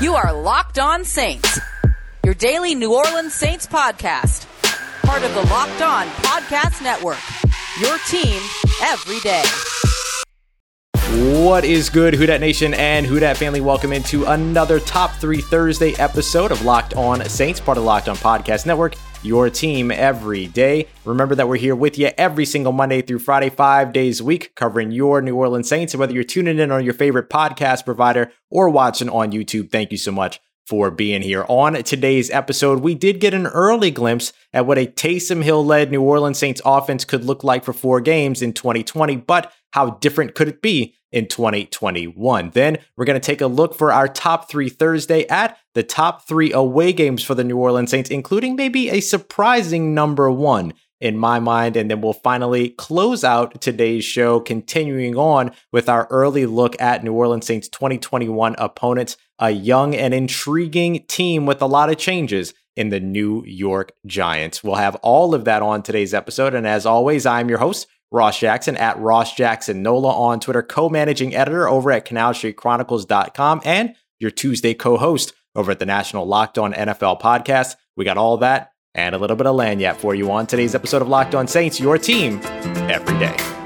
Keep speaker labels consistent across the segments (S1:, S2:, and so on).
S1: You are Locked On Saints, your daily New Orleans Saints podcast, part of the Locked On Podcast Network. Your team every day.
S2: What is good, Who Dat Nation and Who Dat family? Welcome into another Top 3 Thursday episode of Locked On Saints, part of the Locked On Podcast Network, your team every day. Remember that we're here with you every single Monday through Friday, five days a week, covering your New Orleans Saints. And whether you're tuning in on your favorite podcast provider or watching on YouTube, thank you so much for being here. On today's episode, we did get an early glimpse at what a Taysom Hill led New Orleans Saints offense could look like for four games in 2020, but how different could it be in 2021? Then we're going to take a look for our top three Thursday at the top three away games for the New Orleans Saints, including maybe a surprising number one in my mind. And then we'll finally close out today's show, continuing on with our early look at New Orleans Saints 2021 opponents, a young and intriguing team with a lot of changes in the New York Giants. We'll have all of that on today's episode. And as always, I'm your host, Ross Jackson at Ross Jackson Nola on Twitter, co-managing editor over at CanalStreetChronicles.com, and your Tuesday co-host over at the National Locked On NFL podcast. We got all that and a little bit of lagniappe for you on today's episode of Locked On Saints, your team every day.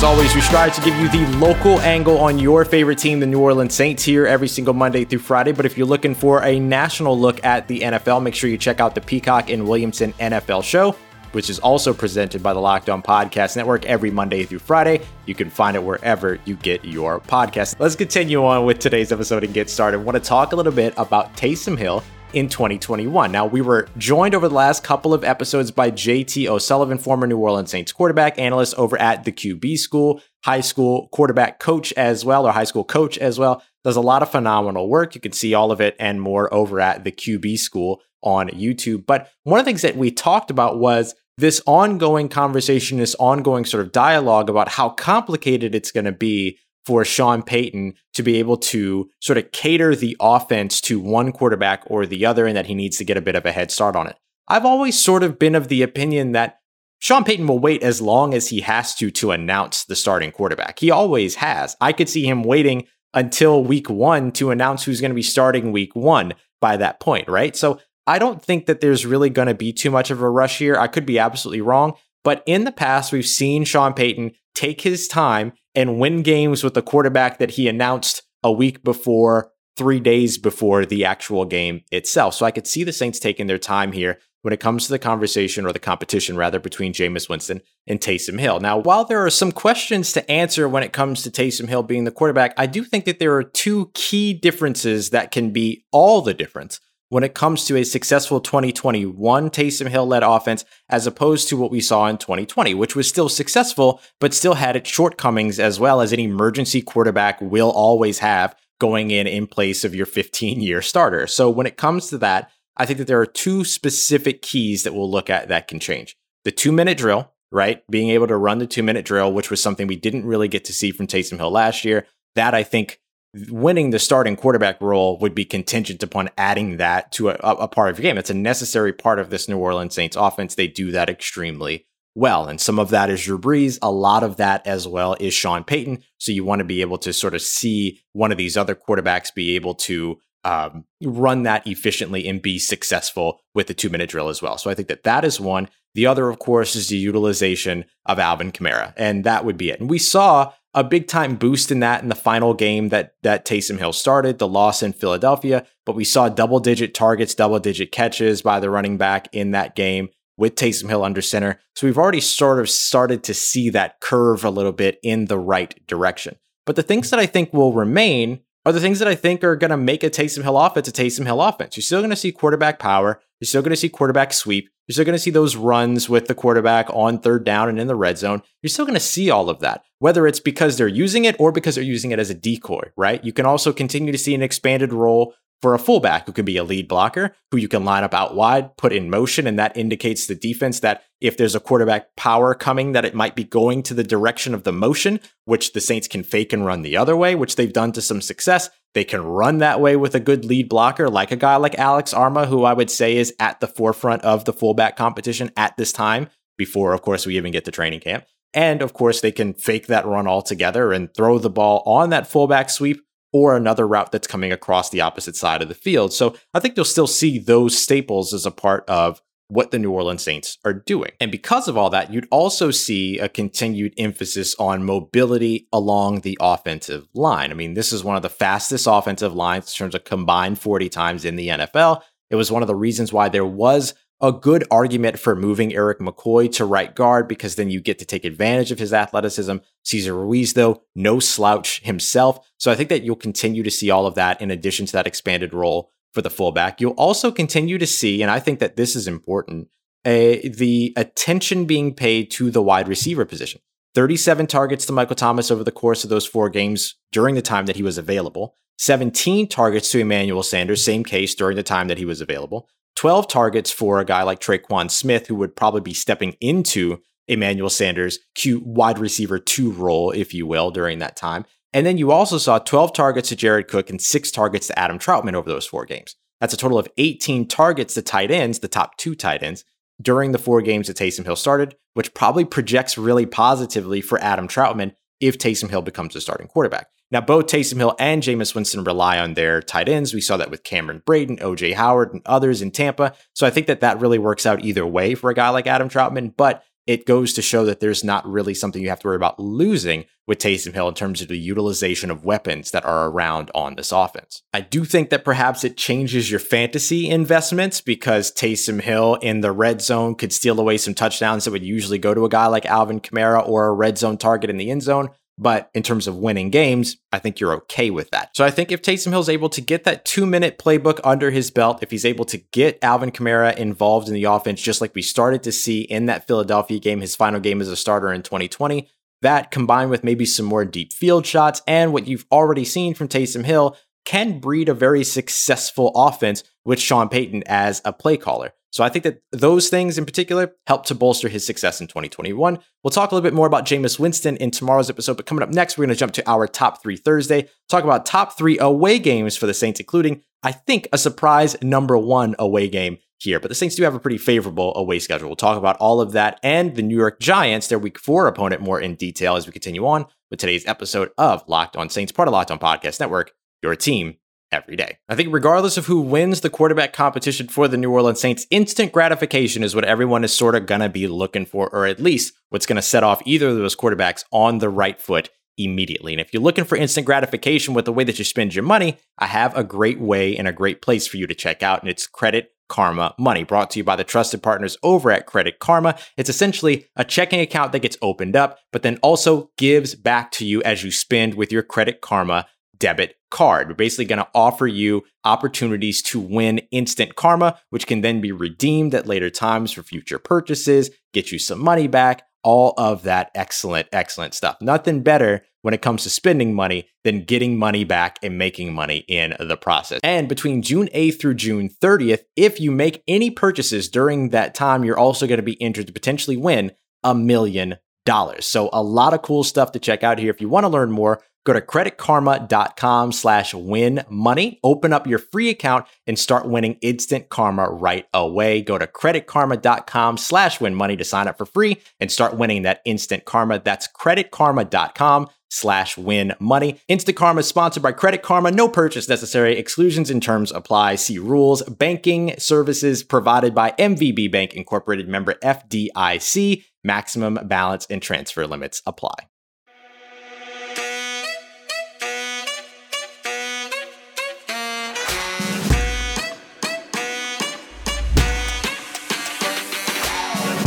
S2: As always, we strive to give you the local angle on your favorite team, the New Orleans Saints, here every single Monday through Friday. But if you're looking for a national look at the NFL, make sure you check out the Peacock and Williamson NFL show, which is also presented by the Locked On Podcast Network every Monday through Friday. You can find it wherever you get your podcast. Let's continue on with today's episode and get started. I want to talk a little bit about Taysom Hill in 2021. Now, we were joined over the last couple of episodes by JT O'Sullivan, former New Orleans Saints quarterback analyst over at the QB school, high school quarterback coach as well, or high school coach as well. Does a lot of phenomenal work. You can see all of it and more over at the QB school on YouTube. But one of the things that we talked about was this ongoing conversation, this ongoing sort of dialogue about how complicated it's going to be for Sean Payton to be able to sort of cater the offense to one quarterback or the other, and that he needs to get a bit of a head start on it. I've always sort of been of the opinion that Sean Payton will wait as long as he has to to announce the starting quarterback. He always has. I could see him waiting until week one to announce who's going to be starting week one by that point, right? So I don't think that there's really going to be too much of a rush here. I could be absolutely wrong. But in the past, we've seen Sean Payton take his time and win games with the quarterback that he announced a week before, three days before the actual game itself. So I could see the Saints taking their time here when it comes to the conversation or the competition rather between Jameis Winston and Taysom Hill. Now, while there are some questions to answer when it comes to Taysom Hill being the quarterback, I do think that there are two key differences that can be all the difference when it comes to a successful 2021 Taysom Hill led offense as opposed to what we saw in 2020, which was still successful, but still had its shortcomings as well as an emergency quarterback will always have going in in place of your 15 year starter. So when it comes to that, I think that there are two specific keys that we'll look at that can change. The two minute drill, right? Being able to run the two minute drill, which was something we didn't really get to see from Taysom Hill last year. That I think winning the starting quarterback role would be contingent upon adding that to a, a, part of your game. It's a necessary part of this New Orleans Saints offense. They do that extremely well. And some of that is Drew Brees. A lot of that as well is Sean Payton. So you want to be able to sort of see one of these other quarterbacks be able to um, run that efficiently and be successful with the two minute drill as well. So I think that that is one. The other, of course, is the utilization of Alvin Kamara. And that would be it. And we saw a big time boost in that in the final game that that Taysom Hill started, the loss in Philadelphia, but we saw double digit targets, double digit catches by the running back in that game with Taysom Hill under center. So we've already sort of started to see that curve a little bit in the right direction. But the things that I think will remain are the things that I think are going to make a Taysom Hill offense a Taysom Hill offense. You're still going to see quarterback power. You're still going to see quarterback sweep. You're still going to see those runs with the quarterback on third down and in the red zone. You're still going to see all of that, whether it's because they're using it or because they're using it as a decoy, right? You can also continue to see an expanded role for a fullback who can be a lead blocker, who you can line up out wide, put in motion, and that indicates the defense that if there's a quarterback power coming, that it might be going to the direction of the motion, which the Saints can fake and run the other way, which they've done to some success. They can run that way with a good lead blocker, like a guy like Alex Armah, who I would say is at the forefront of the fullback competition at this time, before, of course, we even get to training camp. And of course, they can fake that run altogether and throw the ball on that fullback sweep or another route that's coming across the opposite side of the field. So I think you'll still see those staples as a part of what the New Orleans Saints are doing. And because of all that, you'd also see a continued emphasis on mobility along the offensive line. I mean, this is one of the fastest offensive lines in terms of combined 40 times in the NFL. It was one of the reasons why there was a good argument for moving Erik McCoy to right guard because then you get to take advantage of his athleticism. Cesar Ruiz, though, no slouch himself. So I think that you'll continue to see all of that in addition to that expanded role for the fullback. You'll also continue to see, and I think that this is important, a, the attention being paid to the wide receiver position. 37 targets to Michael Thomas over the course of those four games during the time that he was available. 17 targets to Emmanuel Sanders, same case during the time that he was available. 12 targets for a guy like Tre'Quan Smith, who would probably be stepping into Emmanuel Sanders' cute wide receiver two role, if you will, during that time. And then you also saw 12 targets to Jared Cook and six targets to Adam Trautman over those four games. That's a total of 18 targets to tight ends, the top two tight ends, during the four games that Taysom Hill started, which probably projects really positively for Adam Trautman if Taysom Hill becomes the starting quarterback. Now, both Taysom Hill and Jameis Winston rely on their tight ends. We saw that with Cameron Brayton, OJ Howard, and others in Tampa. So I think that that really works out either way for a guy like Adam Trautman, But it goes to show that there's not really something you have to worry about losing with Taysom Hill in terms of the utilization of weapons that are around on this offense. I do think that perhaps it changes your fantasy investments because Taysom Hill in the red zone could steal away some touchdowns that would usually go to a guy like Alvin Kamara or a red zone target in the end zone. But in terms of winning games, I think you're okay with that. So I think if Taysom Hill's able to get that two minute playbook under his belt, if he's able to get Alvin Kamara involved in the offense, just like we started to see in that Philadelphia game, his final game as a starter in 2020, that combined with maybe some more deep field shots and what you've already seen from Taysom Hill can breed a very successful offense with Sean Payton as a play caller. So I think that those things in particular help to bolster his success in 2021. We'll talk a little bit more about Jameis Winston in tomorrow's episode, but coming up next, we're going to jump to our top three Thursday, talk about top three away games for the Saints, including, I think, a surprise number one away game here. But the Saints do have a pretty favorable away schedule. We'll talk about all of that and the New York Giants, their week four opponent, more in detail as we continue on with today's episode of Locked On Saints, part of Locked On Podcast Network, your team every day. I think regardless of who wins the quarterback competition for the New Orleans Saints, instant gratification is what everyone is sort of going to be looking for, or at least what's going to set off either of those quarterbacks on the right foot immediately. And if you're looking for instant gratification with the way that you spend your money, I have a great way and a great place for you to check out, and it's Credit Karma Money, brought to you by the trusted partners over at Credit Karma. It's essentially a checking account that gets opened up, but then also gives back to you as you spend with your Credit Karma debit card. We're basically going to offer you opportunities to win instant karma, which can then be redeemed at later times for future purchases, get you some money back, all of that excellent, excellent stuff. Nothing better when it comes to spending money than getting money back and making money in the process. And between June 8th through June 30th, if you make any purchases during that time, you're also going to be entered to potentially win a million dollars. So a lot of cool stuff to check out here. If you want to learn more, Go to creditkarma.com slash win money. Open up your free account and start winning instant karma right away. Go to creditkarma.com slash win money to sign up for free and start winning that instant karma. That's creditkarma.com slash win money. Instant Karma is sponsored by Credit Karma. No purchase necessary. Exclusions and terms apply. See rules. Banking services provided by MVB Bank Incorporated member FDIC. Maximum balance and transfer limits apply.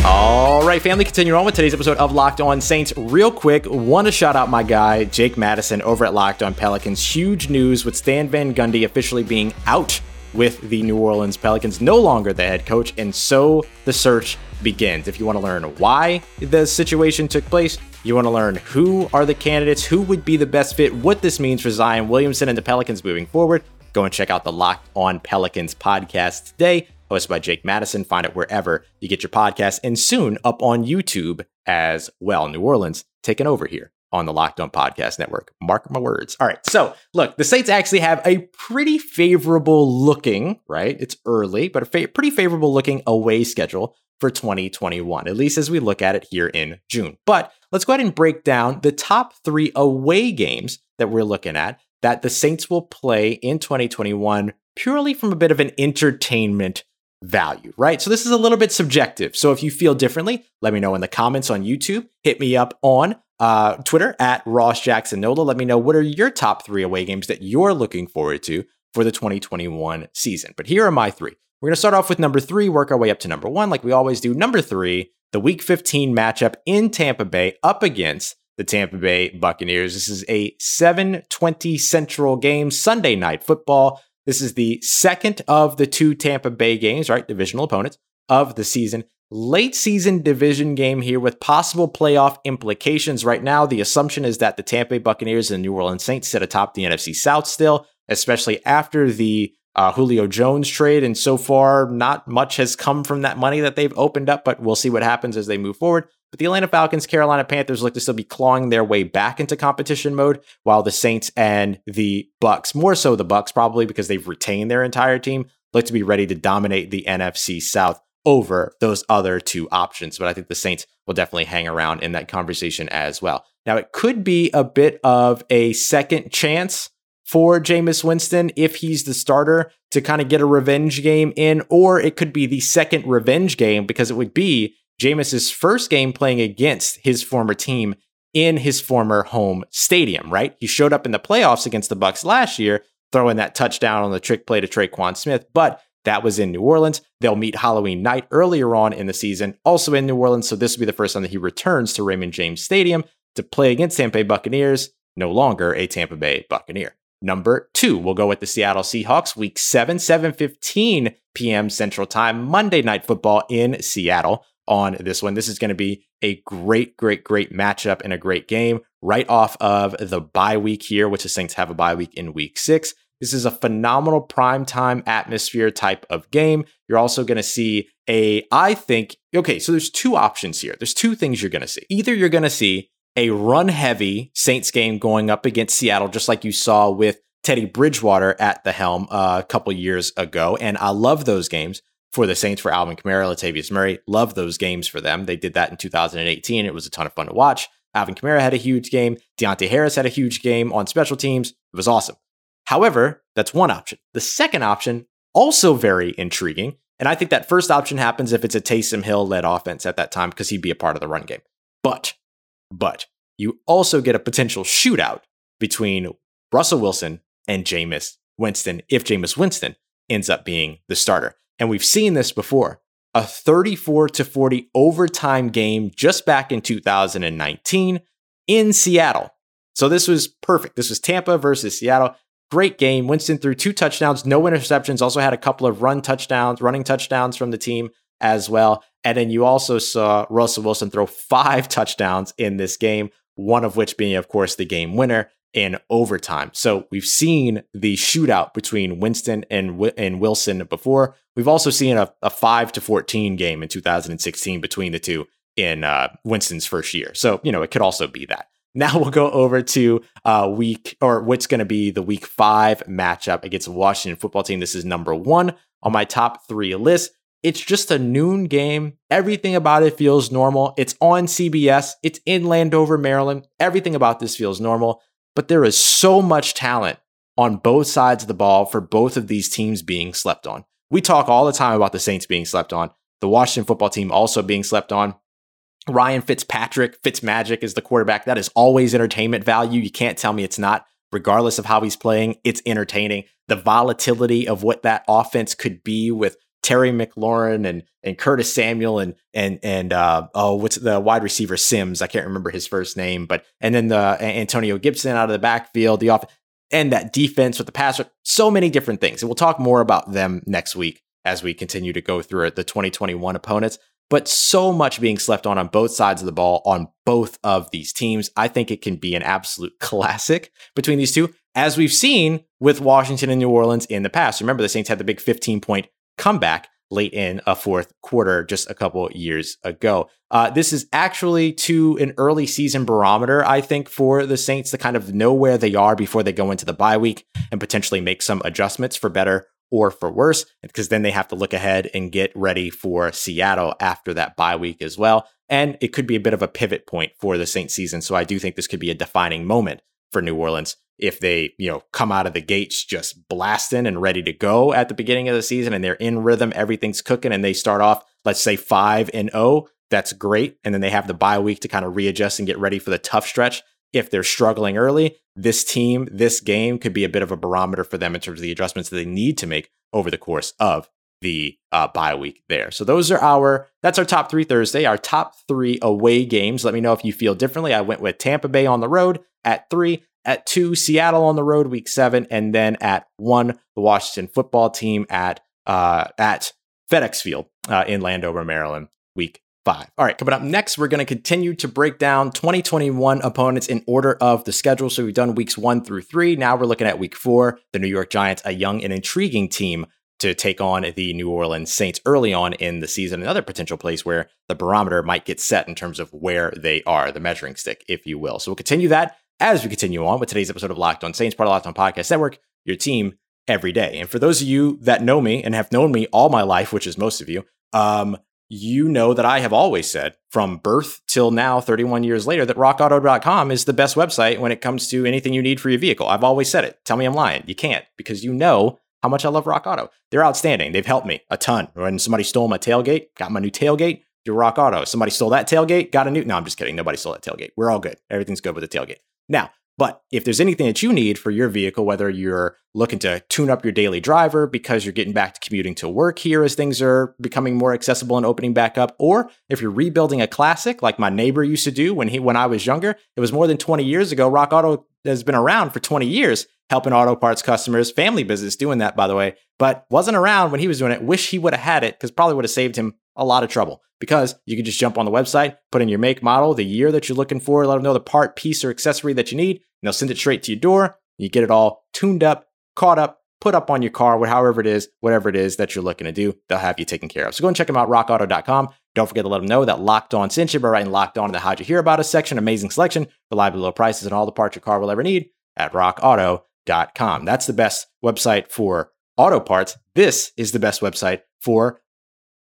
S2: All right, family, continue on with today's episode of Locked On Saints. Real quick, want to shout out my guy, Jake Madison, over at Locked On Pelicans. Huge news with Stan Van Gundy officially being out with the New Orleans Pelicans, no longer the head coach, and so the search begins. If you want to learn why the situation took place, you want to learn who are the candidates, who would be the best fit, what this means for Zion Williamson and the Pelicans moving forward, go and check out the Locked On Pelicans podcast today Oh, hosted by Jake Madison. Find it wherever you get your podcast and soon up on YouTube as well. New Orleans taking over here on the Locked On Podcast Network. Mark my words. All right. So, look, the Saints actually have a pretty favorable looking, right? It's early, but a fa- pretty favorable looking away schedule for 2021, at least as we look at it here in June. But let's go ahead and break down the top three away games that we're looking at that the Saints will play in 2021 purely from a bit of an entertainment value, right? So this is a little bit subjective. So if you feel differently, let me know in the comments on YouTube. Hit me up on uh, Twitter at Ross Jackson Nola. Let me know what are your top three away games that you're looking forward to for the 2021 season. But here are my three. We're going to start off with number three, work our way up to number one, like we always do. Number three, the Week 15 matchup in Tampa Bay up against the Tampa Bay Buccaneers. This is a 7:20 Central game, Sunday night football. This is the second of the two Tampa Bay games, right? Divisional opponents of the season. Late season division game here with possible playoff implications. Right now, the assumption is that the Tampa Bay Buccaneers and New Orleans Saints sit atop the NFC South still, especially after the uh, Julio Jones trade. And so far, not much has come from that money that they've opened up, but we'll see what happens as they move forward. But the Atlanta Falcons, Carolina Panthers look to still be clawing their way back into competition mode, while the Saints and the Bucks, more so the Bucks probably because they've retained their entire team, look to be ready to dominate the NFC South over those other two options. But I think the Saints will definitely hang around in that conversation as well. Now, it could be a bit of a second chance for Jameis Winston if he's the starter to kind of get a revenge game in, or it could be the second revenge game because it would be Jameis's first game playing against his former team in his former home stadium, right? He showed up in the playoffs against the Bucks last year, throwing that touchdown on the trick play to Tre'Quan Smith, but that was in New Orleans. They'll meet Halloween night earlier on in the season, also in New Orleans. So this will be the first time that he returns to Raymond James Stadium to play against Tampa Bay Buccaneers, no longer a Tampa Bay Buccaneer. Number two, we'll go with the Seattle Seahawks, week seven, 7:15 p.m. Central Time, Monday Night Football in Seattle on this one. This is going to be a great, great, great matchup and a great game right off of the bye week here, which the Saints have a bye week in week six. This is a phenomenal prime time atmosphere type of game. You're also going to see a, I think, okay, so there's two options here. There's two things you're going to see. Either you're going to see a run heavy Saints game going up against Seattle, just like you saw with Teddy Bridgewater at the helm uh, a couple years ago. And I love those games for the Saints for Alvin Kamara, Latavius Murray. Love those games for them. They did that in 2018. It was a ton of fun to watch. Alvin Kamara had a huge game. Deonte Harris had a huge game on special teams. It was awesome. However, that's one option. The second option, also very intriguing. And I think that first option happens if it's a Taysom Hill led offense at that time because he'd be a part of the run game. But, but you also get a potential shootout between Russell Wilson and Jameis Winston if Jameis Winston ends up being the starter. And we've seen this before a 34 to 40 overtime game just back in 2019 in Seattle. So this was perfect. This was Tampa versus Seattle. Great game. Winston threw two touchdowns, no interceptions, also had a couple of run touchdowns, running touchdowns from the team as well. And then you also saw Russell Wilson throw five touchdowns in this game, one of which being, of course, the game winner in overtime. So we've seen the shootout between Winston and and Wilson before. We've also seen a, a five to fourteen game in 2016 between the two in uh, Winston's first year. So you know it could also be that. Now we'll go over to uh, week or what's going to be the week five matchup against the Washington football team. This is number one on my top three list. It's just a noon game. Everything about it feels normal. It's on CBS. It's in Landover, Maryland. Everything about this feels normal but there is so much talent on both sides of the ball for both of these teams being slept on. We talk all the time about the Saints being slept on, the Washington football team also being slept on. Ryan Fitzpatrick, Fitzmagic is the quarterback. That is always entertainment value. You can't tell me it's not. Regardless of how he's playing, it's entertaining. The volatility of what that offense could be with Terry McLaurin and and Curtis Samuel and and and uh, oh what's the wide receiver Sims I can't remember his first name but and then the Antonio Gibson out of the backfield the off and that defense with the passer so many different things and we'll talk more about them next week as we continue to go through it the 2021 opponents but so much being slept on on both sides of the ball on both of these teams. I think it can be an absolute classic between these two as we've seen with Washington and New Orleans in the past. Remember the Saints had the big 15 point comeback late in a fourth quarter just a couple years ago. Uh, this is actually to an early season barometer, I think, for the Saints to kind of know where they are before they go into the bye week and potentially make some adjustments for better or for worse, because then they have to look ahead and get ready for Seattle after that bye week as well. And it could be a bit of a pivot point for the Saints season. So I do think this could be a defining moment for New Orleans if they, you know, come out of the gates just blasting and ready to go at the beginning of the season and they're in rhythm, everything's cooking, and they start off, let's say, 5 and 0, that's great. And then they have the bye week to kind of readjust and get ready for the tough stretch. If they're struggling early, this team, this game could be a bit of a barometer for them in terms of the adjustments that they need to make over the course of the uh, bye week there. So those are our that's our top three Thursday, our top three away games. Let me know if you feel differently. I went with Tampa Bay on the road at three, at two, Seattle on the road week seven, and then at one, the Washington football team at uh, at FedEx Field uh, in Landover, Maryland, week five. All right, coming up next, we're going to continue to break down 2021 opponents in order of the schedule. So we've done weeks one through three. Now we're looking at week four, the New York Giants, a young and intriguing team to take on the New Orleans Saints early on in the season. Another potential place where the barometer might get set in terms of where they are, the measuring stick, if you will. So we'll continue that as we continue on with today's episode of Locked On Saints, part of Locked On Podcast Network, your team every day. And for those of you that know me and have known me all my life, which is most of you, um, you know that I have always said from birth till now, 31 years later, that rockauto.com is the best website when it comes to anything you need for your vehicle. I've always said it. Tell me I'm lying. You can't because you know how much I love Rock Auto. They're outstanding. They've helped me a ton. When somebody stole my tailgate, got my new tailgate, do Rock Auto. Somebody stole that tailgate, got a new. No, I'm just kidding. Nobody stole that tailgate. We're all good. Everything's good with the tailgate. Now, but if there's anything that you need for your vehicle, whether you're looking to tune up your daily driver because you're getting back to commuting to work here as things are becoming more accessible and opening back up, or if you're rebuilding a classic like my neighbor used to do when he when I was younger, it was more than 20 years ago. Rock Auto has been around for 20 years helping auto parts customers, family business doing that by the way, but wasn't around when he was doing it. Wish he would have had it because probably would have saved him a lot of trouble because you can just jump on the website, put in your make, model, the year that you're looking for, let them know the part, piece, or accessory that you need, and they'll send it straight to your door. You get it all tuned up, caught up, put up on your car, however it is, whatever it is that you're looking to do, they'll have you taken care of. So go and check them out, rockauto.com. Don't forget to let them know that Locked On sent you by writing Locked On in the How'd You Hear About Us section. Amazing selection, reliable low prices, and all the parts your car will ever need at rockauto.com. That's the best website for auto parts. This is the best website for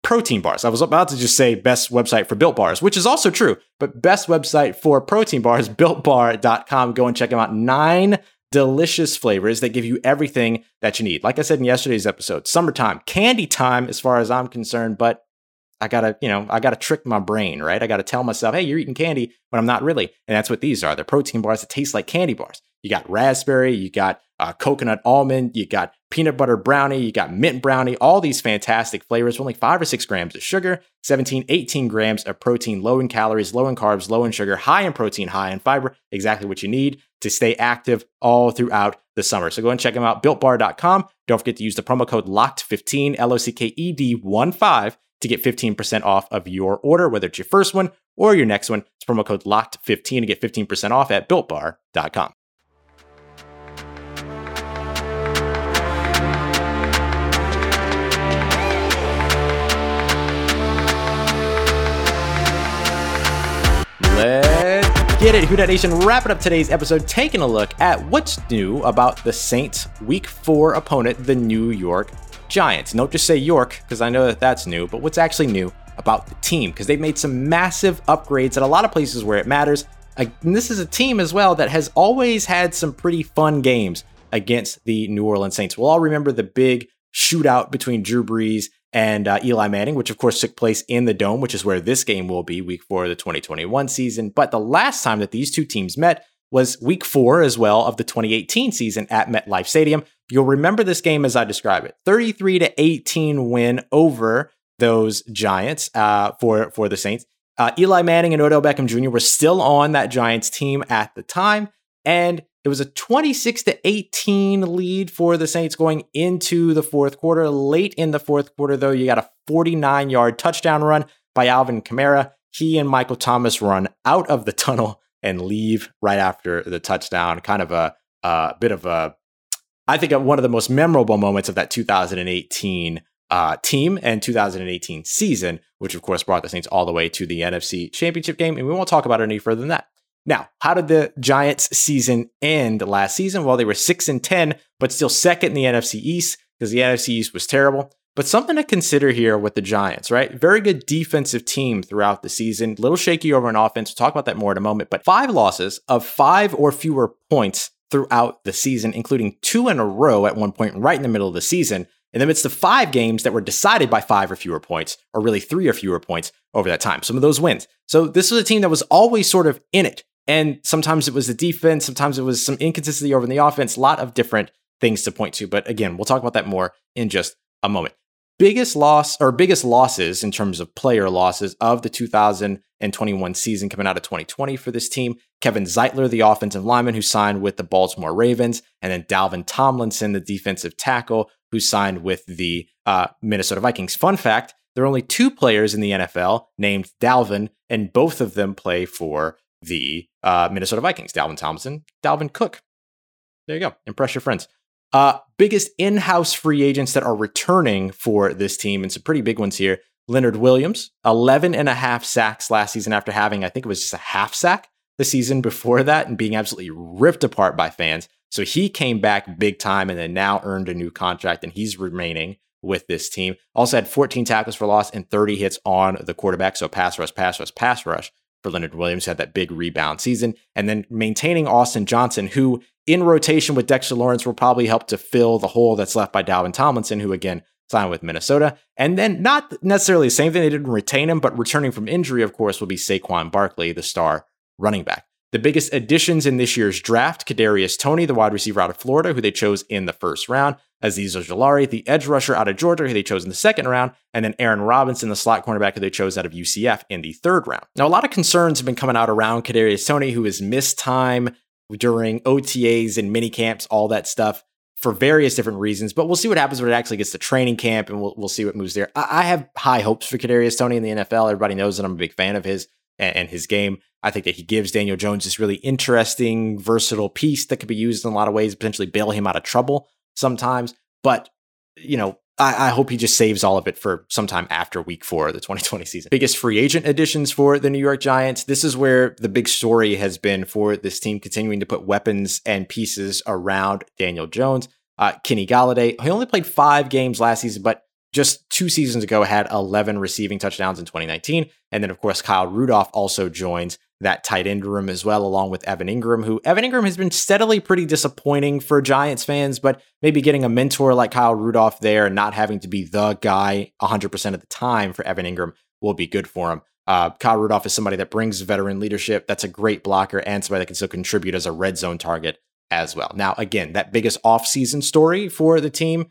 S2: protein bars. I was about to just say best website for built bars, which is also true, but best website for protein bars, builtbar.com. Go and check them out. Nine delicious flavors that give you everything that you need. Like I said in yesterday's episode, summertime, candy time, as far as I'm concerned, but I gotta, you know, I gotta trick my brain, right? I gotta tell myself, hey, you're eating candy, but I'm not really. And that's what these are. They're protein bars that taste like candy bars. You got raspberry, you got uh, coconut almond, you got peanut butter brownie, you got mint brownie, all these fantastic flavors, only five or six grams of sugar, 17, 18 grams of protein, low in calories, low in carbs, low in sugar, high in protein, high in fiber, exactly what you need to stay active all throughout the summer. So go and check them out, builtbar.com. Don't forget to use the promo code LOCKED15, L O C K E D 1 5 to get 15% off of your order, whether it's your first one or your next one. It's promo code LOCKED15 to get 15% off at builtbar.com. Let's get it. Who Dat Nation wrapping up today's episode, taking a look at what's new about the Saints' week four opponent, the New York Giants. Don't just say York, because I know that that's new, but what's actually new about the team? Because they've made some massive upgrades at a lot of places where it matters. And this is a team as well that has always had some pretty fun games against the New Orleans Saints. We'll all remember the big shootout between Drew Brees and uh, Eli Manning, which of course took place in the Dome, which is where this game will be, week four of the 2021 season. But the last time that these two teams met was week four as well of the 2018 season at MetLife Stadium. You'll remember this game as I describe it 33 to 18 win over those Giants uh, for, for the Saints. Uh, Eli Manning and Odell Beckham Jr. were still on that Giants team at the time. And it was a 26 to 18 lead for the Saints going into the fourth quarter. Late in the fourth quarter, though, you got a 49 yard touchdown run by Alvin Kamara. He and Michael Thomas run out of the tunnel and leave right after the touchdown. Kind of a, a bit of a, I think, one of the most memorable moments of that 2018 uh, team and 2018 season, which of course brought the Saints all the way to the NFC Championship game. And we won't talk about it any further than that. Now, how did the Giants season end last season? Well, they were 6 and 10, but still second in the NFC East because the NFC East was terrible. But something to consider here with the Giants, right? Very good defensive team throughout the season. Little shaky over an offense. We'll talk about that more in a moment. But five losses of five or fewer points throughout the season, including two in a row at one point right in the middle of the season. In the midst of five games that were decided by five or fewer points, or really three or fewer points over that time. Some of those wins. So this was a team that was always sort of in it. And sometimes it was the defense, sometimes it was some inconsistency over in the offense, a lot of different things to point to. But again, we'll talk about that more in just a moment. Biggest loss or biggest losses in terms of player losses of the 2021 season coming out of 2020 for this team. Kevin Zeitler, the offensive lineman who signed with the Baltimore Ravens, and then Dalvin Tomlinson, the defensive tackle who signed with the uh, Minnesota Vikings. Fun fact there are only two players in the NFL named Dalvin, and both of them play for the uh, Minnesota Vikings. Dalvin Tomlinson, Dalvin Cook. There you go. Impress your friends. Uh, biggest in house free agents that are returning for this team, and some pretty big ones here. Leonard Williams, 11 and a half sacks last season after having, I think it was just a half sack the season before that and being absolutely ripped apart by fans. So he came back big time and then now earned a new contract and he's remaining with this team. Also had 14 tackles for loss and 30 hits on the quarterback. So pass rush, pass rush, pass rush for Leonard Williams, had that big rebound season. And then maintaining Austin Johnson, who in rotation with Dexter Lawrence will probably help to fill the hole that's left by Dalvin Tomlinson, who again signed with Minnesota. And then not necessarily the same thing, they didn't retain him, but returning from injury, of course, will be Saquon Barkley, the star running back. The biggest additions in this year's draft, Kadarius Toney, the wide receiver out of Florida, who they chose in the first round, Azeez Ojulari, the edge rusher out of Georgia, who they chose in the second round, and then Aaron Robinson, the slot cornerback, who they chose out of UCF in the third round. Now, a lot of concerns have been coming out around Kadarius Toney, who has missed time during OTAs and mini camps, all that stuff for various different reasons. But we'll see what happens when it actually gets to training camp, and we'll, we'll see what moves there. I, I have high hopes for Kadarius Toney in the NFL. Everybody knows that I'm a big fan of his and, and his game. I think that he gives Daniel Jones this really interesting, versatile piece that could be used in a lot of ways, potentially bail him out of trouble sometimes. But you know, I, I, hope he just saves all of it for sometime after week four of the 2020 season. Biggest free agent additions for the New York Giants. This is where the big story has been for this team continuing to put weapons and pieces around Daniel Jones. Uh, Kenny Golladay, he only played five games last season, but just two seasons ago had 11 receiving touchdowns in 2019. And then, of course, Kyle Rudolph also joins that tight end room as well, along with Evan Engram, who Evan Engram has been steadily pretty disappointing for Giants fans, but maybe getting a mentor like Kyle Rudolph there and not having to be the guy 100% of the time for Evan Engram will be good for him. Uh, Kyle Rudolph is somebody that brings veteran leadership. That's a great blocker and somebody that can still contribute as a red zone target as well. Now, again, that biggest offseason story for the team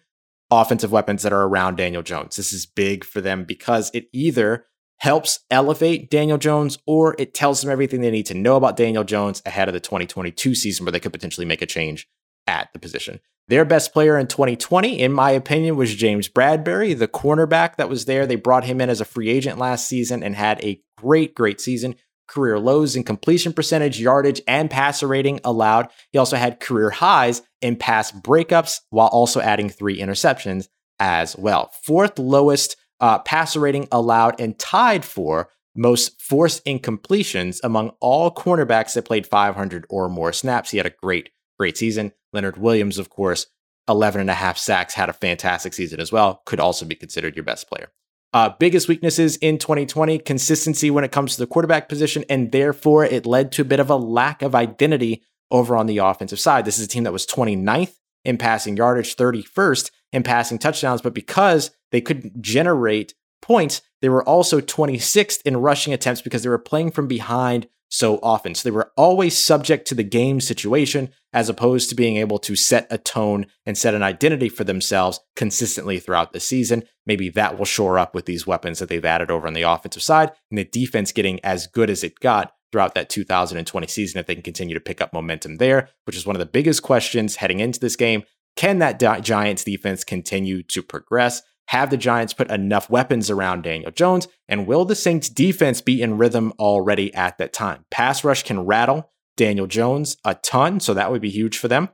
S2: offensive weapons that are around Daniel Jones. This is big for them because it either helps elevate Daniel Jones or it tells them everything they need to know about Daniel Jones ahead of the 2022 season where they could potentially make a change at the position. Their best player in 2020, in my opinion, was James Bradberry, the cornerback that was there. They brought him in as a free agent last season and had a great, great season. Career lows in completion percentage, yardage, and passer rating allowed. He also had career highs in pass breakups while also adding three interceptions as well. Fourth lowest uh, passer rating allowed and tied for most forced incompletions among all cornerbacks that played 500 or more snaps. He had a great, great season. Leonard Williams, of course, 11 and a half sacks, had a fantastic season as well. Could also be considered your best player. Uh, biggest weaknesses in 2020 consistency when it comes to the quarterback position, and therefore it led to a bit of a lack of identity over on the offensive side. This is a team that was 29th in passing yardage, 31st in passing touchdowns, but because they couldn't generate points, they were also 26th in rushing attempts because they were playing from behind so often. So they were always subject to the game situation as opposed to being able to set a tone and set an identity for themselves consistently throughout the season. Maybe that will shore up with these weapons that they've added over on the offensive side and the defense getting as good as it got throughout that 2020 season if they can continue to pick up momentum there, which is one of the biggest questions heading into this game. Can that Giants defense continue to progress? Have the Giants put enough weapons around Daniel Jones? And will the Saints defense be in rhythm already at that time? Pass rush can rattle Daniel Jones a ton, so that would be huge for them.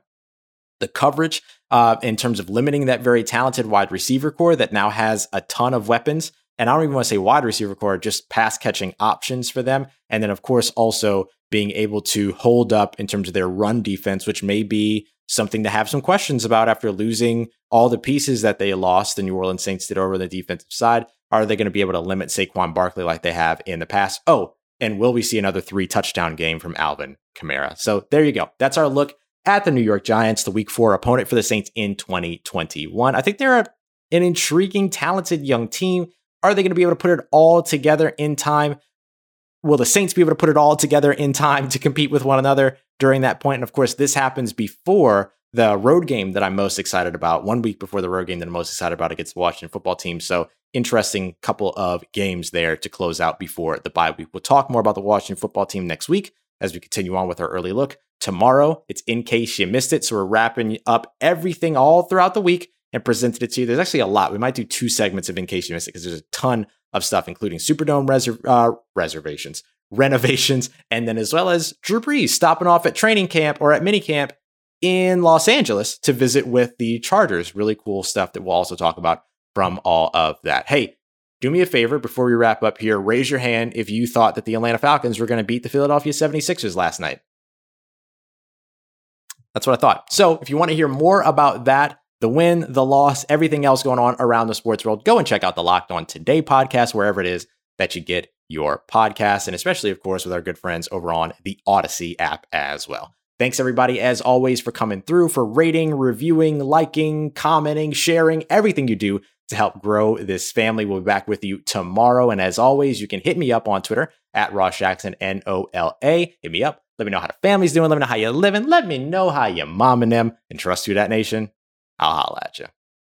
S2: The coverage, uh, in terms of limiting that very talented wide receiver corps that now has a ton of weapons, and I don't even want to say wide receiver corps, just pass catching options for them. And then, of course, also being able to hold up in terms of their run defense, which may be something to have some questions about after losing all the pieces that they lost, the New Orleans Saints did over on the defensive side. Are they going to be able to limit Saquon Barkley like they have in the past? Oh, and will we see another three touchdown game from Alvin Kamara? So there you go. That's our look at the New York Giants, the week four opponent for the Saints in 2021. I think they're an intriguing, talented young team. Are they going to be able to put it all together in time? Will the Saints be able to put it all together in time to compete with one another during that point? And of course, this happens before the road game that I'm most excited about, one week before the road game that I'm most excited about against the Washington football team. So, interesting couple of games there to close out before the bye week. We'll talk more about the Washington football team next week as we continue on with our early look. Tomorrow, it's in case you missed it. So, we're wrapping up everything all throughout the week and presented it to you. There's actually a lot. We might do two segments of in case you missed it because there's a ton of stuff, including Superdome reser- uh, reservations, renovations, and then as well as Drew Brees stopping off at training camp or at minicamp in Los Angeles to visit with the Chargers. Really cool stuff that we'll also talk about from all of that. Hey, do me a favor before we wrap up here. Raise your hand if you thought that the Atlanta Falcons were going to beat the Philadelphia 76ers last night. That's what I thought. So if you want to hear more about that, the win, the loss, everything else going on around the sports world, go and check out the Locked On Today podcast, wherever it is that you get your podcast, and especially, of course, with our good friends over on the Odyssey app as well. Thanks, everybody, as always, for coming through, for rating, reviewing, liking, commenting, sharing, everything you do to help grow this family. We'll be back with you tomorrow. And as always, you can hit me up on Twitter at Ross Jackson, N O L A. Hit me up. Let me know how the family's doing. Let me know how you're living. Let me know how your mom and them and trust you, that nation. I'll holla at you.